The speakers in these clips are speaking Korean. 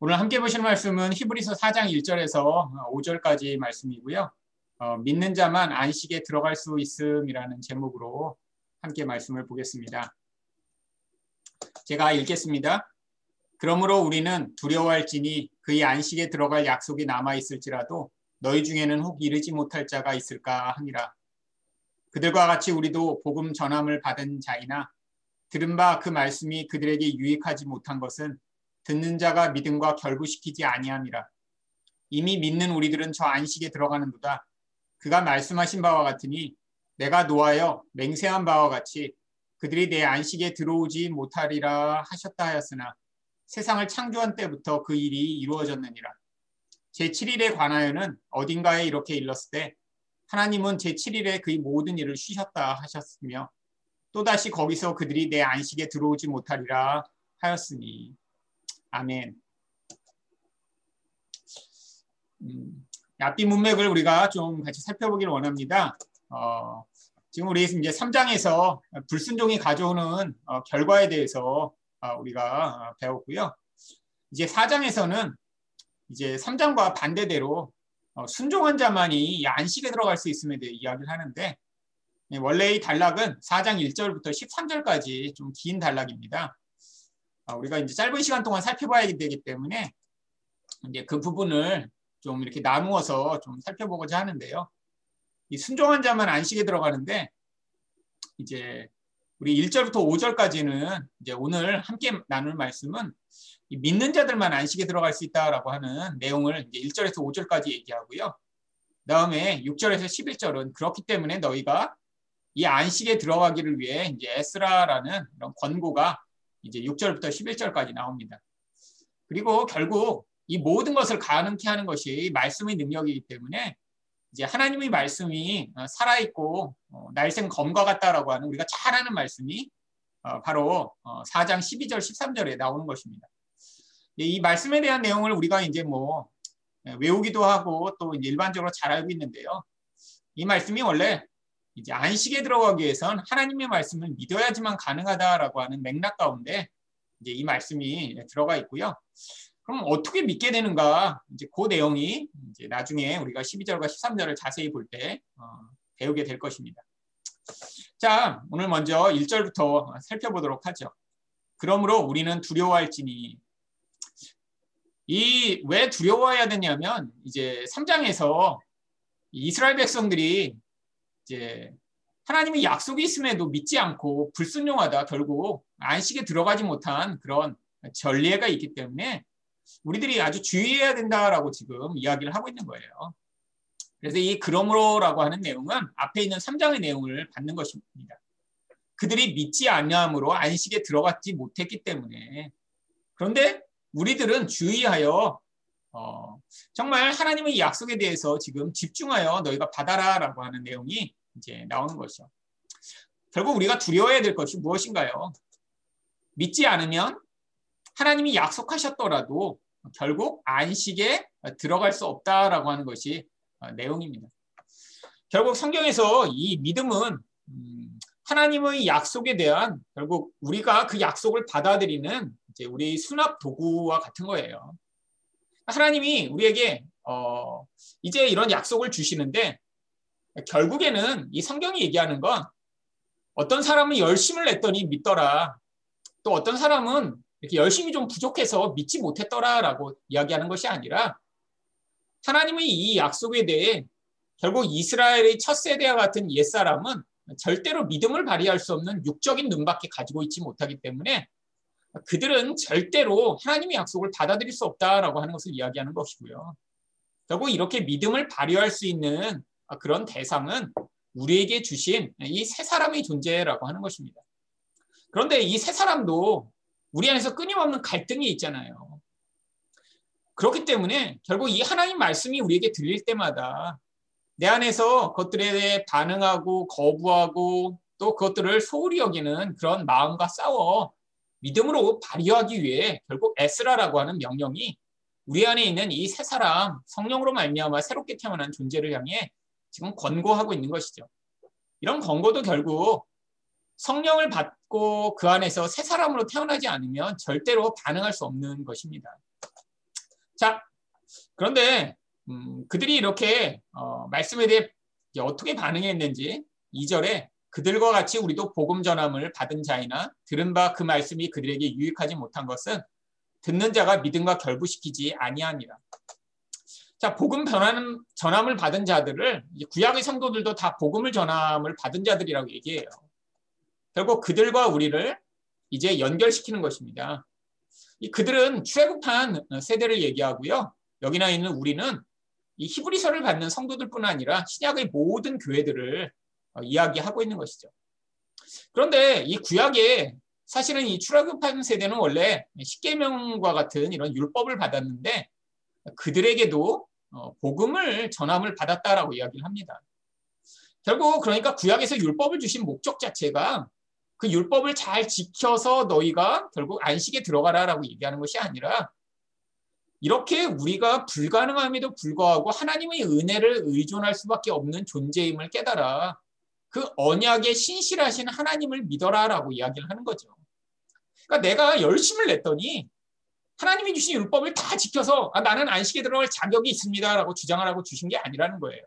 오늘 함께 보실 말씀은 히브리서 4장 1절에서 5절까지 말씀이고요. 어, 믿는 자만 안식에 들어갈 수 있음이라는 제목으로 함께 말씀을 보겠습니다. 제가 읽겠습니다. 그러므로 우리는 두려워할지니 그의 안식에 들어갈 약속이 남아 있을지라도 너희 중에는 혹 이르지 못할 자가 있을까 하니라. 그들과 같이 우리도 복음 전함을 받은 자이나 들은 바 그 말씀이 그들에게 유익하지 못한 것은 듣는 자가 믿음과 결부시키지 아니함이라. 이미 믿는 우리들은 저 안식에 들어가는도다. 그가 말씀하신 바와 같으니 내가 노하여 맹세한 바와 같이 그들이 내 안식에 들어오지 못하리라 하셨다 하였으나 세상을 창조한 때부터 그 일이 이루어졌느니라. 제7일에 관하여는 어딘가에 이렇게 일렀을 때 하나님은 제7일에 그의 모든 일을 쉬셨다 하셨으며 또다시 거기서 그들이 내 안식에 들어오지 못하리라 하였으니 아멘. 음, 앞뒤 문맥을 우리가 좀 같이 살펴보기를 원합니다. 어, 지금 우리 이제 3장에서 불순종이 가져오는 어, 결과에 대해서 어, 우리가 배웠고요. 이제 4장에서는 이제 3장과 반대대로 어, 순종한 자만이 안식에 들어갈 수 있음에 대해 이야기를 하는데 예, 원래 이 단락은 4장 1절부터 13절까지 좀 긴 단락입니다. 어, 우리가 이제 짧은 시간 동안 살펴봐야 되기 때문에 이제 그 부분을 좀 이렇게 나누어서 좀 살펴보고자 하는데요. 이 순종한 자만 안식에 들어가는데 이제 우리 1절부터 5절까지는 이제 오늘 함께 나눌 말씀은 믿는 자들만 안식에 들어갈 수 있다라고 하는 내용을 이제 1절에서 5절까지 얘기하고요. 그다음에 6절에서 11절은 그렇기 때문에 너희가 이 안식에 들어가기를 위해 이제 에스라라는 그런 권고가 이제 6절부터 11절까지 나옵니다. 그리고 결국 이 모든 것을 가능케 하는 것이 말씀의 능력이기 때문에 이제 하나님의 말씀이 어, 살아있고 어, 날생 검과 같다라고 하는 우리가 잘 아는 말씀이 어, 바로 4장 12절 13절에 나오는 것입니다. 이 말씀에 대한 내용을 우리가 이제 뭐 예, 외우기도 하고 또 일반적으로 잘 알고 있는데요. 이 말씀이 원래 이제 안식에 들어가기 위해선 하나님의 말씀을 믿어야지만 가능하다라고 하는 맥락 가운데 이제 이 말씀이 들어가 있고요. 그럼 어떻게 믿게 되는가? 이제 그 내용이 이제 나중에 우리가 12절과 13절을 자세히 볼때 어, 배우게 될 것입니다. 자, 오늘 먼저 1절부터 살펴보도록 하죠. 그러므로 우리는 두려워할지니 이 왜 두려워해야 되냐면 이제 3장에서 이스라엘 백성들이 이제 하나님의 약속이 있음에도 믿지 않고 불순종하다 결국 안식에 들어가지 못한 그런 전례가 있기 때문에 우리들이 아주 주의해야 된다라고 지금 이야기를 하고 있는 거예요. 그래서 이 그러므로라고 하는 내용은 앞에 있는 3장의 내용을 받는 것입니다. 그들이 믿지 않냐함으로 안식에 들어갔지 못했기 때문에 그런데 우리들은 주의하여 어, 정말 하나님의 약속에 대해서 지금 집중하여 너희가 받아라라고 하는 내용이 이제 나오는 것이죠. 결국 우리가 두려워해야 될 것이 무엇인가요? 믿지 않으면 하나님이 약속하셨더라도 결국 안식에 들어갈 수 없다라고 하는 것이 어, 내용입니다. 결국 성경에서 이 믿음은 음, 하나님의 약속에 대한 결국 우리가 그 약속을 받아들이는 이제 우리 수납 도구와 같은 거예요. 하나님이 우리에게 어 이제 이런 약속을 주시는데 결국에는 이 성경이 얘기하는 건 어떤 사람은 열심을 냈더니 믿더라. 또 어떤 사람은 이렇게 열심히 좀 부족해서 믿지 못했더라라고 이야기하는 것이 아니라 하나님의 이 약속에 대해 결국 이스라엘의 첫 세대와 같은 옛사람은 절대로 믿음을 발휘할 수 없는 육적인 눈밖에 가지고 있지 못하기 때문에 그들은 절대로 하나님의 약속을 받아들일 수 없다라고 하는 것을 이야기하는 것이고요. 결국 이렇게 믿음을 발휘할 수 있는 그런 대상은 우리에게 주신 이 세 사람의 존재라고 하는 것입니다. 그런데 이 세 사람도 우리 안에서 끊임없는 갈등이 있잖아요. 그렇기 때문에 결국 이 하나님 말씀이 우리에게 들릴 때마다 내 안에서 그것들에 대해 반응하고 거부하고 또 그것들을 소홀히 여기는 그런 마음과 싸워 믿음으로 발휘하기 위해 결국 에스라라고 하는 명령이 우리 안에 있는 이 세 사람 성령으로 말미암아 새롭게 태어난 존재를 향해 지금 권고하고 있는 것이죠. 이런 권고도 결국 성령을 받고 그 안에서 새 사람으로 태어나지 않으면 절대로 반응할 수 없는 것입니다. 자, 그런데 음, 그들이 이렇게 어, 말씀에 대해 어떻게 반응했는지 2절에 그들과 같이 우리도 복음 전함을 받은 자이나 들은 바 그 말씀이 그들에게 유익하지 못한 것은 듣는 자가 믿음과 결부시키지 아니하니라. 자, 복음 전함, 전함을 받은 자들을 구약의 성도들도 다 복음을 전함을 받은 자들이라고 얘기해요. 결국 그들과 우리를 이제 연결시키는 것입니다. 이 그들은 출애굽한 세대를 얘기하고요. 여기나 있는 우리는 이 히브리서를 받는 성도들뿐 아니라 신약의 모든 교회들을 어, 이야기하고 있는 것이죠. 그런데 이 구약에 사실은 이 출애굽한 세대는 원래 십계명과 같은 이런 율법을 받았는데 그들에게도 어, 복음을 전함을 받았다라고 이야기를 합니다. 결국 그러니까 구약에서 율법을 주신 목적 자체가 그 율법을 잘 지켜서 너희가 결국 안식에 들어가라라고 얘기하는 것이 아니라 이렇게 우리가 불가능함에도 불구하고 하나님의 은혜를 의존할 수밖에 없는 존재임을 깨달아 그 언약에 신실하신 하나님을 믿어라라고 이야기를 하는 거죠. 그러니까 내가 열심을 냈더니 하나님이 주신 율법을 다 지켜서 아, 나는 안식에 들어갈 자격이 있습니다라고 주장을 하고 주신 게 아니라는 거예요.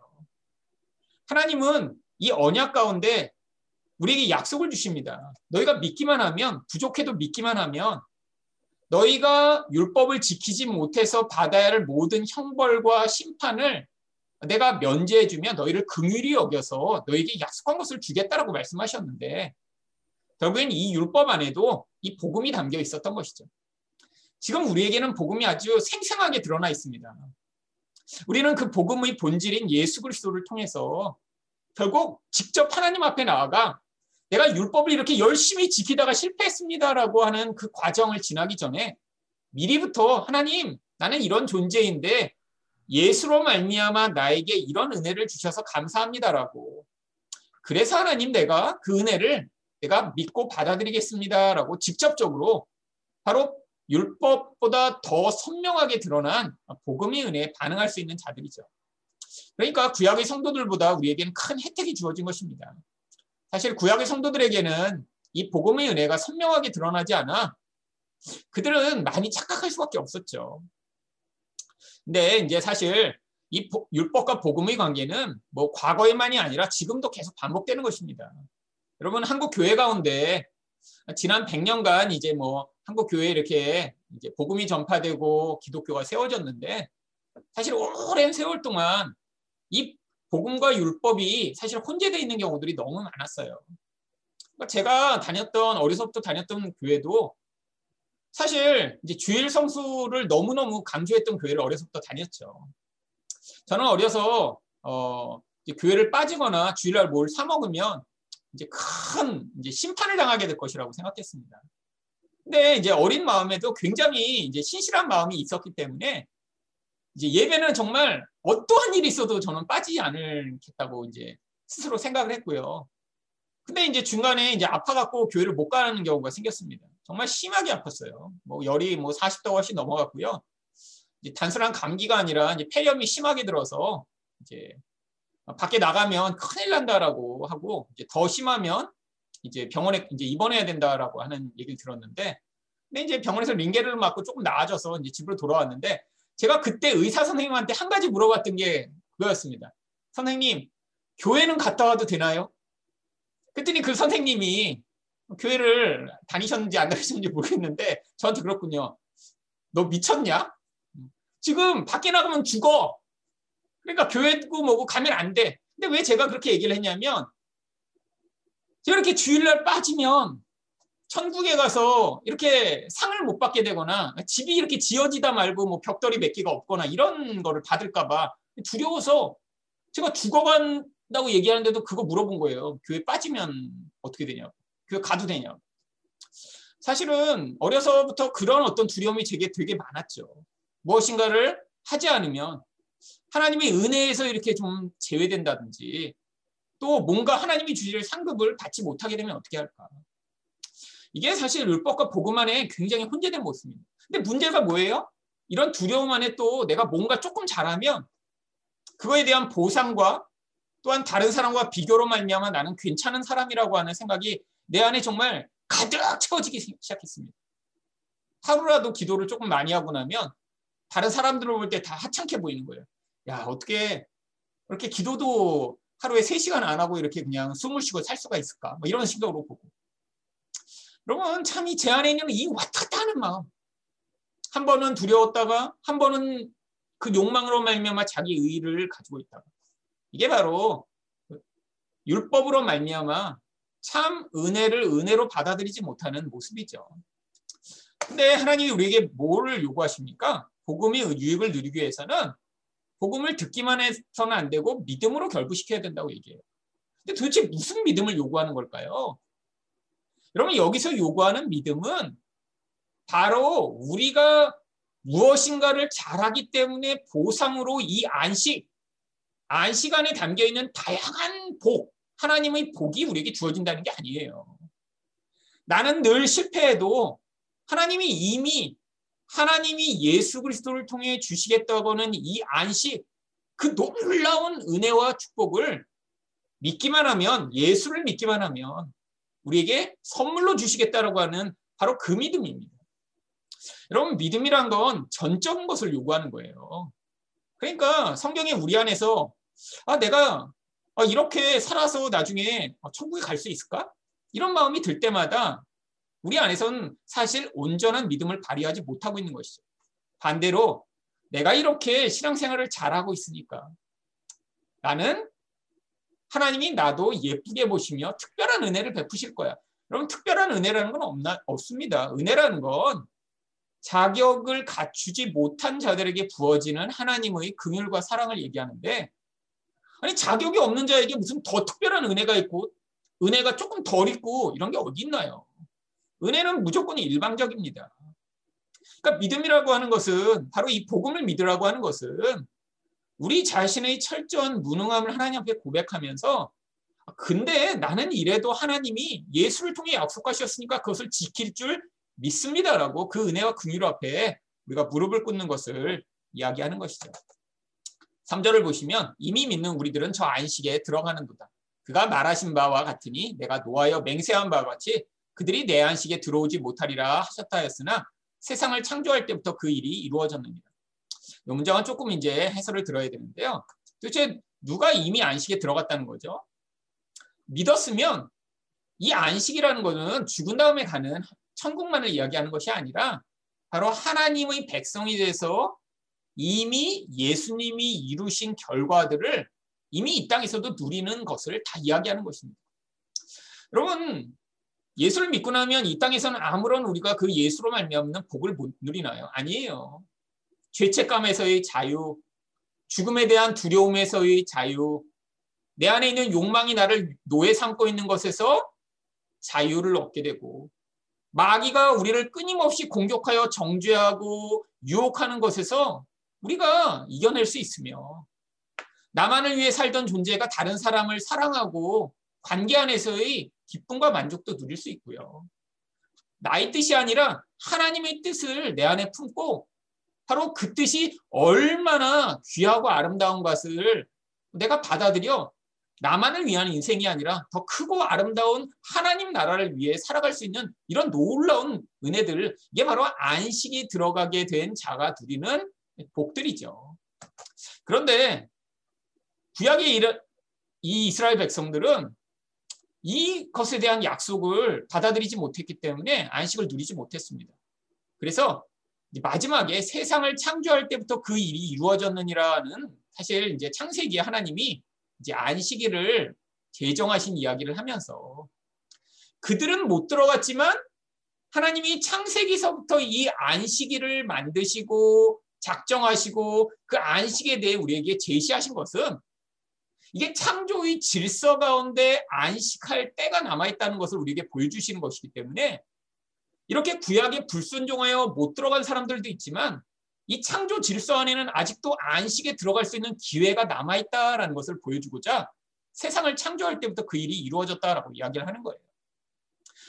하나님은 이 언약 가운데 우리에게 약속을 주십니다. 너희가 믿기만 하면 부족해도 믿기만 하면 너희가 율법을 지키지 못해서 받아야 할 모든 형벌과 심판을 내가 면제해 주면 너희를 긍휼히 여겨서 너에게 약속한 것을 주겠다라고 말씀하셨는데 결국엔 이 율법 안에도 이 복음이 담겨 있었던 것이죠. 지금 우리에게는 복음이 아주 생생하게 드러나 있습니다. 우리는 그 복음의 본질인 예수 그리스도를 통해서 결국 직접 하나님 앞에 나아가 내가 율법을 이렇게 열심히 지키다가 실패했습니다라고 하는 그 과정을 지나기 전에 미리부터 하나님 나는 이런 존재인데 예수로 말미암아 나에게 이런 은혜를 주셔서 감사합니다라고 그래서 하나님 내가 그 은혜를 내가 믿고 받아들이겠습니다라고 직접적으로 바로 율법보다 더 선명하게 드러난 복음의 은혜에 반응할 수 있는 자들이죠. 그러니까 구약의 성도들보다 우리에게는 큰 혜택이 주어진 것입니다. 사실 구약의 성도들에게는 이 복음의 은혜가 선명하게 드러나지 않아 그들은 많이 착각할 수밖에 없었죠. 근데 이제 사실 이 율법과 복음의 관계는 뭐 과거에만이 아니라 지금도 계속 반복되는 것입니다. 여러분 한국 교회 가운데 지난 100년간 이제 뭐 한국 교회에 이렇게 이제 복음이 전파되고 기독교가 세워졌는데 사실 오랜 세월 동안 이 복음과 율법이 사실 혼재되어 있는 경우들이 너무 많았어요. 그러니까 제가 다녔던 어려서부터 다녔던 교회도 사실 이제 주일 성수를 너무너무 강조했던 교회를 어려서부터 다녔죠. 저는 어려서 어 교회를 빠지거나 주일날 뭘 사 먹으면 이제 큰 이제 심판을 당하게 될 것이라고 생각했습니다. 근데 이제 어린 마음에도 굉장히 이제 신실한 마음이 있었기 때문에 이제 예배는 정말 어떠한 일이 있어도 저는 빠지지 않겠다고 이제 스스로 생각을 했고요. 근데 이제 중간에 이제 아파갖고 교회를 못 가는 경우가 생겼습니다. 정말 심하게 아팠어요. 뭐 열이 뭐 40도 훨씬 넘어갔고요. 단순한 감기가 아니라 이제 폐렴이 심하게 들어서 이제 밖에 나가면 큰일 난다라고 하고 이제 더 심하면 이제 병원에 이제 입원해야 된다라고 하는 얘기를 들었는데 근데 이제 병원에서 링게를 맞고 조금 나아져서 이제 집으로 돌아왔는데 제가 그때 의사 선생님한테 한 가지 물어봤던 게 그거였습니다. 선생님, 교회는 갔다 와도 되나요? 그랬더니 그 선생님이 교회를 다니셨는지 안 다니셨는지 모르겠는데 저한테 그렇군요. 너 미쳤냐? 지금 밖에 나가면 죽어. 그러니까 교회고 뭐고 가면 안 돼. 근데 왜 제가 그렇게 얘기를 했냐면 이렇게 주일날 빠지면 천국에 가서 이렇게 상을 못 받게 되거나 집이 이렇게 지어지다 말고 뭐 벽돌이 몇 개가 없거나 이런 거를 받을까봐 두려워서 제가 죽어간다고 얘기하는데도 그거 물어본 거예요. 교회 빠지면 어떻게 되냐고. 교회 가도 되냐고. 사실은 어려서부터 그런 어떤 두려움이 제게 되게 많았죠. 무엇인가를 하지 않으면 하나님의 은혜에서 이렇게 좀 제외된다든지 또 뭔가 하나님이 주실 상급을 받지 못하게 되면 어떻게 할까. 이게 사실 율법과 복음 안에 굉장히 혼재된 모습입니다. 근데 문제가 뭐예요? 이런 두려움 안에 또 내가 뭔가 조금 잘하면 그거에 대한 보상과 또한 다른 사람과 비교로 말미암아 나는 괜찮은 사람이라고 하는 생각이 내 안에 정말 가득 채워지기 시작했습니다. 하루라도 기도를 조금 많이 하고 나면 다른 사람들을 볼때 다 하찮게 보이는 거예요. 야, 어떻게 그렇게 기도도 하루에 3시간 안 하고 이렇게 그냥 숨을 쉬고 살 수가 있을까? 뭐 이런 식으로 보고. 여러분, 참 이 제 안에 있는 이 왔다 갔다 하는 마음. 한 번은 두려웠다가, 한 번은 그 욕망으로 말미암아 자기 의의를 가지고 있다가. 이게 바로 율법으로 말미암아 참 은혜를 은혜로 받아들이지 못하는 모습이죠. 근데 하나님이 우리에게 뭐를 요구하십니까? 복음의 유익을 누리기 위해서는 복음을 듣기만 해서는 안 되고 믿음으로 결부시켜야 된다고 얘기해요. 근데 도대체 무슨 믿음을 요구하는 걸까요? 여러분 여기서 요구하는 믿음은 바로 우리가 무엇인가를 잘하기 때문에 보상으로 이 안식, 안식 안에 담겨 있는 다양한 복, 하나님의 복이 우리에게 주어진다는 게 아니에요. 나는 늘 실패해도 하나님이 이미 하나님이 예수 그리스도를 통해 주시겠다고는 이 안식, 그 놀라운 은혜와 축복을 믿기만 하면, 예수를 믿기만 하면 우리에게 선물로 주시겠다라고 하는 바로 그 믿음입니다. 여러분, 믿음이란 건 전적인 것을 요구하는 거예요. 그러니까 성경에 우리 안에서 아, 내가 아, 이렇게 살아서 나중에 천국에 갈 수 있을까? 이런 마음이 들 때마다 우리 안에서는 사실 온전한 믿음을 발휘하지 못하고 있는 것이죠. 반대로 내가 이렇게 신앙생활을 잘하고 있으니까 나는 하나님이 나도 예쁘게 보시며 특별한 은혜를 베푸실 거야. 여러분 특별한 은혜라는 건 없나, 없습니다. 은혜라는 건 자격을 갖추지 못한 자들에게 부어지는 하나님의 긍휼과 사랑을 얘기하는데 아니 자격이 없는 자에게 무슨 더 특별한 은혜가 있고 은혜가 조금 덜 있고 이런 게 어디 있나요? 은혜는 무조건 일방적입니다. 그러니까 믿음이라고 하는 것은 바로 이 복음을 믿으라고 하는 것은 우리 자신의 철저한 무능함을 하나님 앞에 고백하면서 근데 나는 이래도 하나님이 예수를 통해 약속하셨으니까 그것을 지킬 줄 믿습니다라고 그 은혜와 긍휼 앞에 우리가 무릎을 꿇는 것을 이야기하는 것이죠. 3절을 보시면 이미 믿는 우리들은 저 안식에 들어가는도다. 그가 말하신 바와 같으니 내가 노하여 맹세한 바와 같이 그들이 내 안식에 들어오지 못하리라 하셨다 했으나 세상을 창조할 때부터 그 일이 이루어졌느니라. 이 문장은 조금 이제 해설을 들어야 되는데요. 도대체 누가 이미 안식에 들어갔다는 거죠? 믿었으면 이 안식이라는 것은 죽은 다음에 가는 천국만을 이야기하는 것이 아니라 바로 하나님의 백성이 돼서 이미 예수님이 이루신 결과들을 이미 이 땅에서도 누리는 것을 다 이야기하는 것입니다. 여러분 예수를 믿고 나면 이 땅에서는 아무런 우리가 그 예수로 말미암는 복을 못 누리나요? 아니에요. 죄책감에서의 자유, 죽음에 대한 두려움에서의 자유, 내 안에 있는 욕망이 나를 노예 삼고 있는 것에서 자유를 얻게 되고 마귀가 우리를 끊임없이 공격하여 정죄하고 유혹하는 것에서 우리가 이겨낼 수 있으며 나만을 위해 살던 존재가 다른 사람을 사랑하고 관계 안에서의 기쁨과 만족도 누릴 수 있고요. 나의 뜻이 아니라 하나님의 뜻을 내 안에 품고 바로 그 뜻이 얼마나 귀하고 아름다운 것을 내가 받아들여 나만을 위한 인생이 아니라 더 크고 아름다운 하나님 나라를 위해 살아갈 수 있는 이런 놀라운 은혜들 이게 바로 안식이 들어가게 된 자가 누리는 복들이죠. 그런데 구약의 이 이스라엘 백성들은 이것에 대한 약속을 받아들이지 못했기 때문에 안식을 누리지 못했습니다. 그래서 마지막에 세상을 창조할 때부터 그 일이 이루어졌느니라는 사실 이제 창세기에 하나님이 이제 안식일을 제정하신 이야기를 하면서 그들은 못 들어갔지만 하나님이 창세기서부터 이 안식일을 만드시고 작정하시고 그 안식에 대해 우리에게 제시하신 것은 이게 창조의 질서 가운데 안식할 때가 남아있다는 것을 우리에게 보여주시는 것이기 때문에 이렇게 구약에 불순종하여 못 들어간 사람들도 있지만 이 창조 질서 안에는 아직도 안식에 들어갈 수 있는 기회가 남아있다라는 것을 보여주고자 세상을 창조할 때부터 그 일이 이루어졌다라고 이야기를 하는 거예요.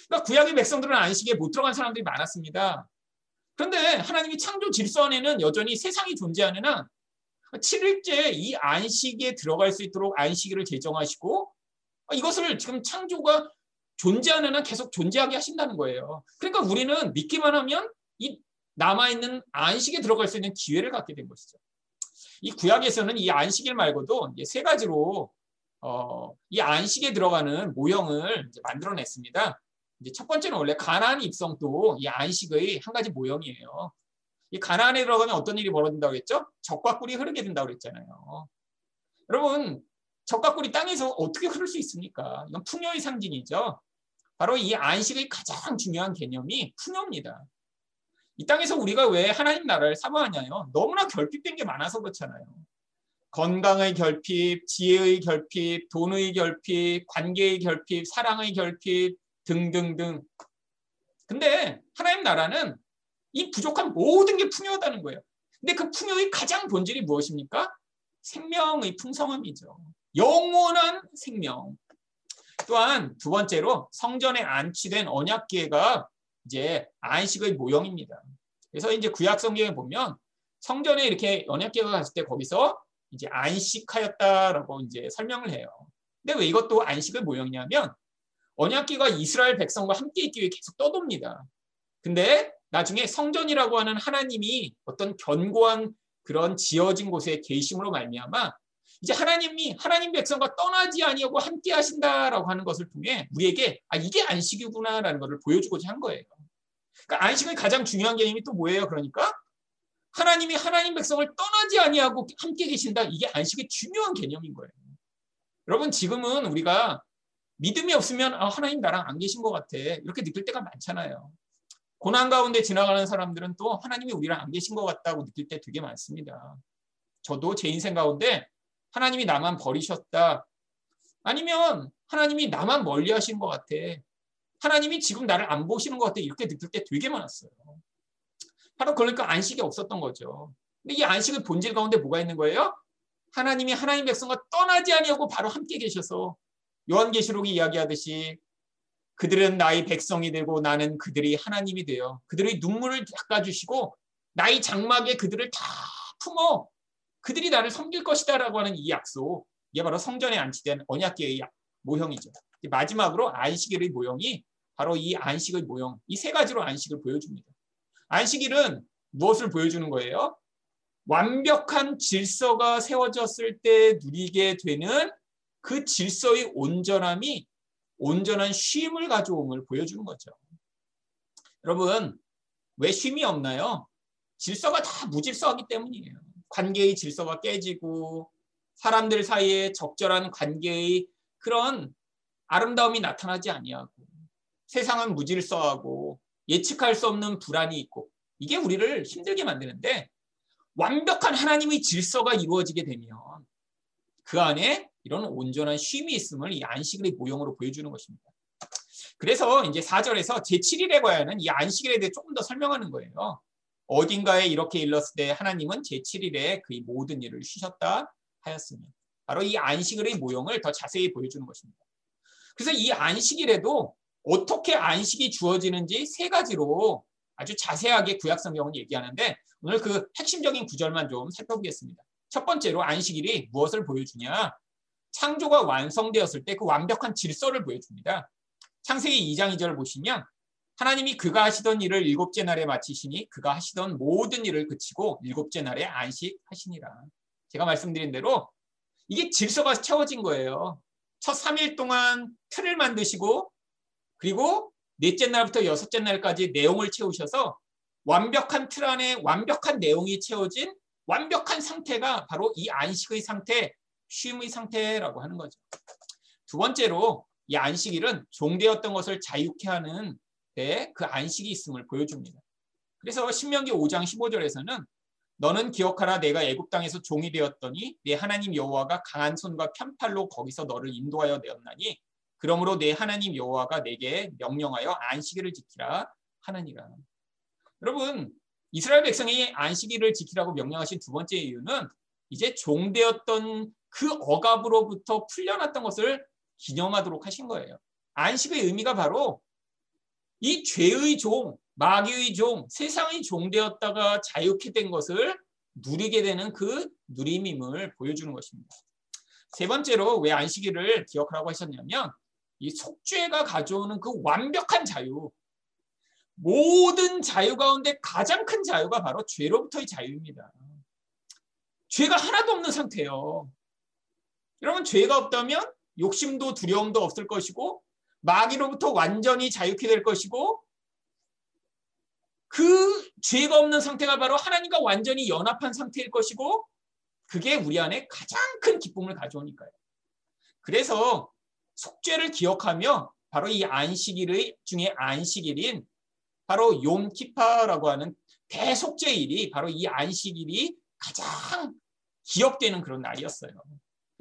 그러니까 구약의 백성들은 안식에 못 들어간 사람들이 많았습니다. 그런데 하나님이 창조 질서 안에는 여전히 세상이 존재하느나 7일째 이 안식에 들어갈 수 있도록 안식일을 제정하시고 이것을 지금 창조가 존재하는 한 계속 존재하게 하신다는 거예요. 그러니까 우리는 믿기만 하면 이 남아있는 안식에 들어갈 수 있는 기회를 갖게 된 것이죠. 이 구약에서는 이 안식일 말고도 세 가지로 어, 이 안식에 들어가는 모형을 만들어냈습니다. 이제 첫 번째는 원래 가나안 입성도 이 안식의 한 가지 모형이에요. 이 가나안에 들어가면 어떤 일이 벌어진다고 했죠? 적과 꿀이 흐르게 된다고 그랬잖아요. 여러분, 적과 꿀이 땅에서 어떻게 흐를 수 있습니까? 이건 풍요의 상징이죠. 바로 이 안식의 가장 중요한 개념이 풍요입니다. 이 땅에서 우리가 왜 하나님 나라를 사모하냐요? 너무나 결핍된 게 많아서 그렇잖아요. 건강의 결핍, 지혜의 결핍, 돈의 결핍, 관계의 결핍, 사랑의 결핍 등등등. 근데 하나님 나라는 이 부족한 모든 게 풍요하다는 거예요. 근데 그 풍요의 가장 본질이 무엇입니까? 생명의 풍성함이죠. 영원한 생명. 또한 두 번째로 성전에 안치된 언약궤가 이제 안식의 모형입니다. 그래서 이제 구약 성경에 보면 성전에 이렇게 언약궤가 갔을 때 거기서 이제 안식하였다라고 이제 설명을 해요. 근데 왜 이것도 안식의 모형이냐면 언약궤가 이스라엘 백성과 함께 있기 위해 계속 떠돕니다. 근데 나중에 성전이라고 하는 하나님이 어떤 견고한 그런 지어진 곳에 계심으로 말미암아 이제 하나님이 하나님 백성과 떠나지 아니하고 함께 하신다라고 하는 것을 통해 우리에게 아 이게 안식이구나라는 것을 보여주고자 한 거예요. 그러니까 안식의 가장 중요한 개념이 또 뭐예요? 그러니까 하나님이 하나님 백성을 떠나지 아니하고 함께 계신다. 이게 안식의 중요한 개념인 거예요. 여러분 지금은 우리가 믿음이 없으면 아, 하나님 나랑 안 계신 것 같아. 이렇게 느낄 때가 많잖아요. 고난 가운데 지나가는 사람들은 또 하나님이 우리랑 안 계신 것 같다고 느낄 때 되게 많습니다. 저도 제 인생 가운데 하나님이 나만 버리셨다. 아니면 하나님이 나만 멀리 하신 것 같아. 하나님이 지금 나를 안 보시는 것 같아. 이렇게 느낄 때 되게 많았어요. 바로 그러니까 안식이 없었던 거죠. 근데 이 안식의 본질 가운데 뭐가 있는 거예요? 하나님이 하나님 백성과 떠나지 아니하고 바로 함께 계셔서 요한계시록이 이야기하듯이 그들은 나의 백성이 되고 나는 그들이 하나님이 되어 그들의 눈물을 닦아주시고 나의 장막에 그들을 다 품어 그들이 나를 섬길 것이다라고 하는 이 약속 이게 바로 성전에 안치된 언약계의 모형이죠. 마지막으로 안식일의 모형이 바로 이 안식의 모형 이 세 가지로 안식을 보여줍니다. 안식일은 무엇을 보여주는 거예요? 완벽한 질서가 세워졌을 때 누리게 되는 그 질서의 온전함이 온전한 쉼을 가져옴을 보여주는 거죠. 여러분, 왜 쉼이 없나요? 질서가 다 무질서하기 때문이에요. 관계의 질서가 깨지고 사람들 사이에 적절한 관계의 그런 아름다움이 나타나지 아니하고 세상은 무질서하고 예측할 수 없는 불안이 있고 이게 우리를 힘들게 만드는데 완벽한 하나님의 질서가 이루어지게 되면 그 안에 이런 온전한 쉼이 있음을 이 안식일의 모형으로 보여주는 것입니다. 그래서 이제 4절에서 제7일에 관한 이 안식일에 대해 조금 더 설명하는 거예요. 어딘가에 이렇게 일렀을 때 하나님은 제7일에 그의 모든 일을 쉬셨다 하였으며 바로 이 안식일의 모형을 더 자세히 보여주는 것입니다. 그래서 이 안식일에도 어떻게 안식이 주어지는지 세 가지로 아주 자세하게 구약 성경은 얘기하는데 오늘 그 핵심적인 구절만 좀 살펴보겠습니다. 첫 번째로 안식일이 무엇을 보여주냐? 창조가 완성되었을 때 그 완벽한 질서를 보여줍니다. 창세기 2장 2절을 보시면 하나님이 그가 하시던 일을 일곱째 날에 마치시니 그가 하시던 모든 일을 그치고 일곱째 날에 안식하시니라. 제가 말씀드린 대로 이게 질서가 채워진 거예요. 첫 3일 동안 틀을 만드시고 그리고 넷째 날부터 여섯째 날까지 내용을 채우셔서 완벽한 틀 안에 완벽한 내용이 채워진 완벽한 상태가 바로 이 안식의 상태, 쉼의 상태라고 하는 거죠. 두 번째로 이 안식일은 종되었던 것을 자유케 하는 그 안식이 있음을 보여줍니다. 그래서 신명기 5장 15절에서는 너는 기억하라 내가 애굽 땅에서 종이 되었더니 내 하나님 여호와가 강한 손과 편팔로 거기서 너를 인도하여 내었나니 그러므로 내 하나님 여호와가 내게 명령하여 안식일을 지키라 하느니라. 여러분 이스라엘 백성이 안식일을 지키라고 명령하신 두 번째 이유는 이제 종되었던 그 억압으로부터 풀려났던 것을 기념하도록 하신 거예요. 안식의 의미가 바로 이 죄의 종, 마귀의 종, 세상의 종되었다가 자유케 된 것을 누리게 되는 그 누림임을 보여주는 것입니다. 세 번째로 왜 안식일을 기억하라고 하셨냐면 이 속죄가 가져오는 그 완벽한 자유. 모든 자유 가운데 가장 큰 자유가 바로 죄로부터의 자유입니다. 죄가 하나도 없는 상태예요. 여러분 죄가 없다면 욕심도 두려움도 없을 것이고 마귀로부터 완전히 자유케 될 것이고 그 죄가 없는 상태가 바로 하나님과 완전히 연합한 상태일 것이고 그게 우리 안에 가장 큰 기쁨을 가져오니까요. 그래서 속죄를 기억하며 바로 이 안식일의 중에 안식일인 바로 욤키파라고 하는 대속죄일이 바로 이 안식일이 가장 기억되는 그런 날이었어요.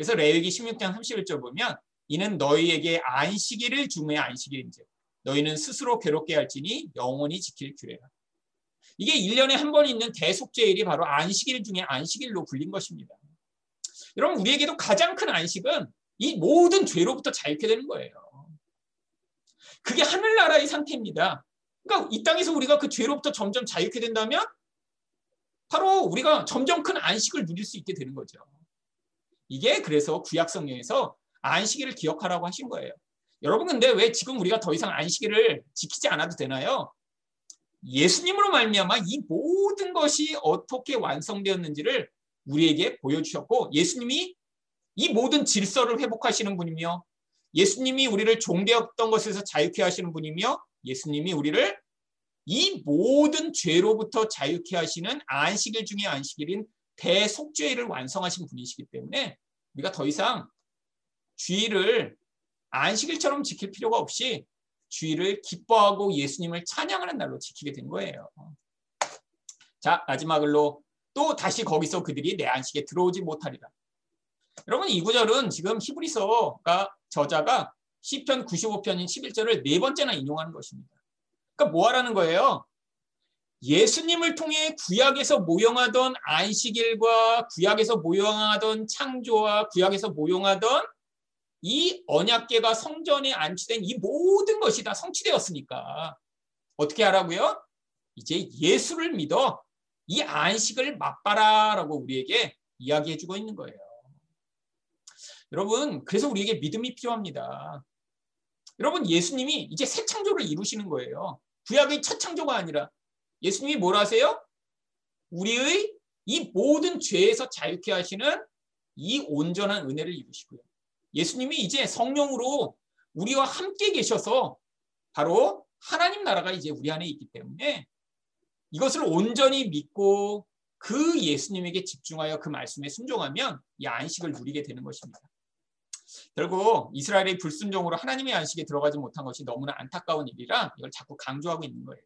그래서 레위기 16장 31절 보면 이는 너희에게 안식일을 중의 안식일인지 너희는 스스로 괴롭게 할지니 영원히 지킬 규례라. 이게 1년에 한 번 있는 대속죄일이 바로 안식일 중에 안식일로 불린 것입니다. 여러분 우리에게도 가장 큰 안식은 이 모든 죄로부터 자유케 되는 거예요. 그게 하늘나라의 상태입니다. 그러니까 이 땅에서 우리가 그 죄로부터 점점 자유케 된다면 바로 우리가 점점 큰 안식을 누릴 수 있게 되는 거죠. 이게 그래서 구약 성경에서 안식일을 기억하라고 하신 거예요. 여러분 근데 왜 지금 우리가 더 이상 안식일을 지키지 않아도 되나요? 예수님으로 말미암아 이 모든 것이 어떻게 완성되었는지를 우리에게 보여주셨고 예수님이 이 모든 질서를 회복하시는 분이며 예수님이 우리를 종되었던 것에서 자유케 하시는 분이며 예수님이 우리를 이 모든 죄로부터 자유케 하시는 안식일 중의 안식일인 대속죄를 완성하신 분이시기 때문에 우리가 더 이상 주의를 안식일처럼 지킬 필요가 없이 주의를 기뻐하고 예수님을 찬양하는 날로 지키게 된 거예요. 자, 마지막으로 또 다시 거기서 그들이 내 안식에 들어오지 못하리라. 여러분 이 구절은 지금 히브리서가 저자가 시편 95편인 11절을 네 번째나 인용하는 것입니다. 그러니까 뭐 하라는 거예요? 예수님을 통해 구약에서 모형하던 안식일과 구약에서 모형하던 창조와 구약에서 모형하던 이 언약계가 성전에 안치된 이 모든 것이 다 성취되었으니까 어떻게 하라고요? 이제 예수를 믿어 이 안식을 맛봐라라고 우리에게 이야기해주고 있는 거예요. 여러분 그래서 우리에게 믿음이 필요합니다. 여러분 예수님이 이제 새 창조를 이루시는 거예요. 구약의 첫 창조가 아니라 예수님이 뭘 하세요? 우리의 이 모든 죄에서 자유케 하시는 이 온전한 은혜를 이루시고요. 예수님이 이제 성령으로 우리와 함께 계셔서 바로 하나님 나라가 이제 우리 안에 있기 때문에 이것을 온전히 믿고 그 예수님에게 집중하여 그 말씀에 순종하면 이 안식을 누리게 되는 것입니다. 결국 이스라엘의 불순종으로 하나님의 안식에 들어가지 못한 것이 너무나 안타까운 일이라 이걸 자꾸 강조하고 있는 거예요.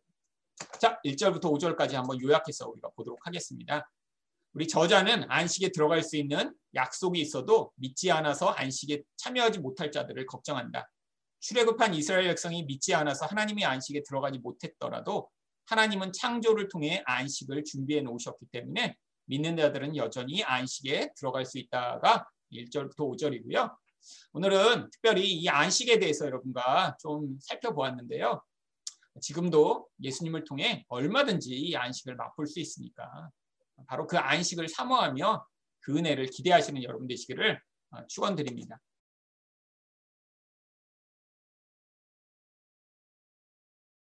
자, 1절부터 5절까지 한번 요약해서 우리가 보도록 하겠습니다. 우리 저자는 안식에 들어갈 수 있는 약속이 있어도 믿지 않아서 안식에 참여하지 못할 자들을 걱정한다. 출애굽한 이스라엘 백성이 믿지 않아서 하나님의 안식에 들어가지 못했더라도 하나님은 창조를 통해 안식을 준비해 놓으셨기 때문에 믿는 자들은 여전히 안식에 들어갈 수 있다가 1절부터 5절이고요. 오늘은 특별히 이 안식에 대해서 여러분과 좀 살펴보았는데요. 지금도 예수님을 통해 얼마든지 이 안식을 맛볼 수 있으니까 바로 그 안식을 사모하며 그 은혜를 기대하시는 여러분 되시기를 축원드립니다.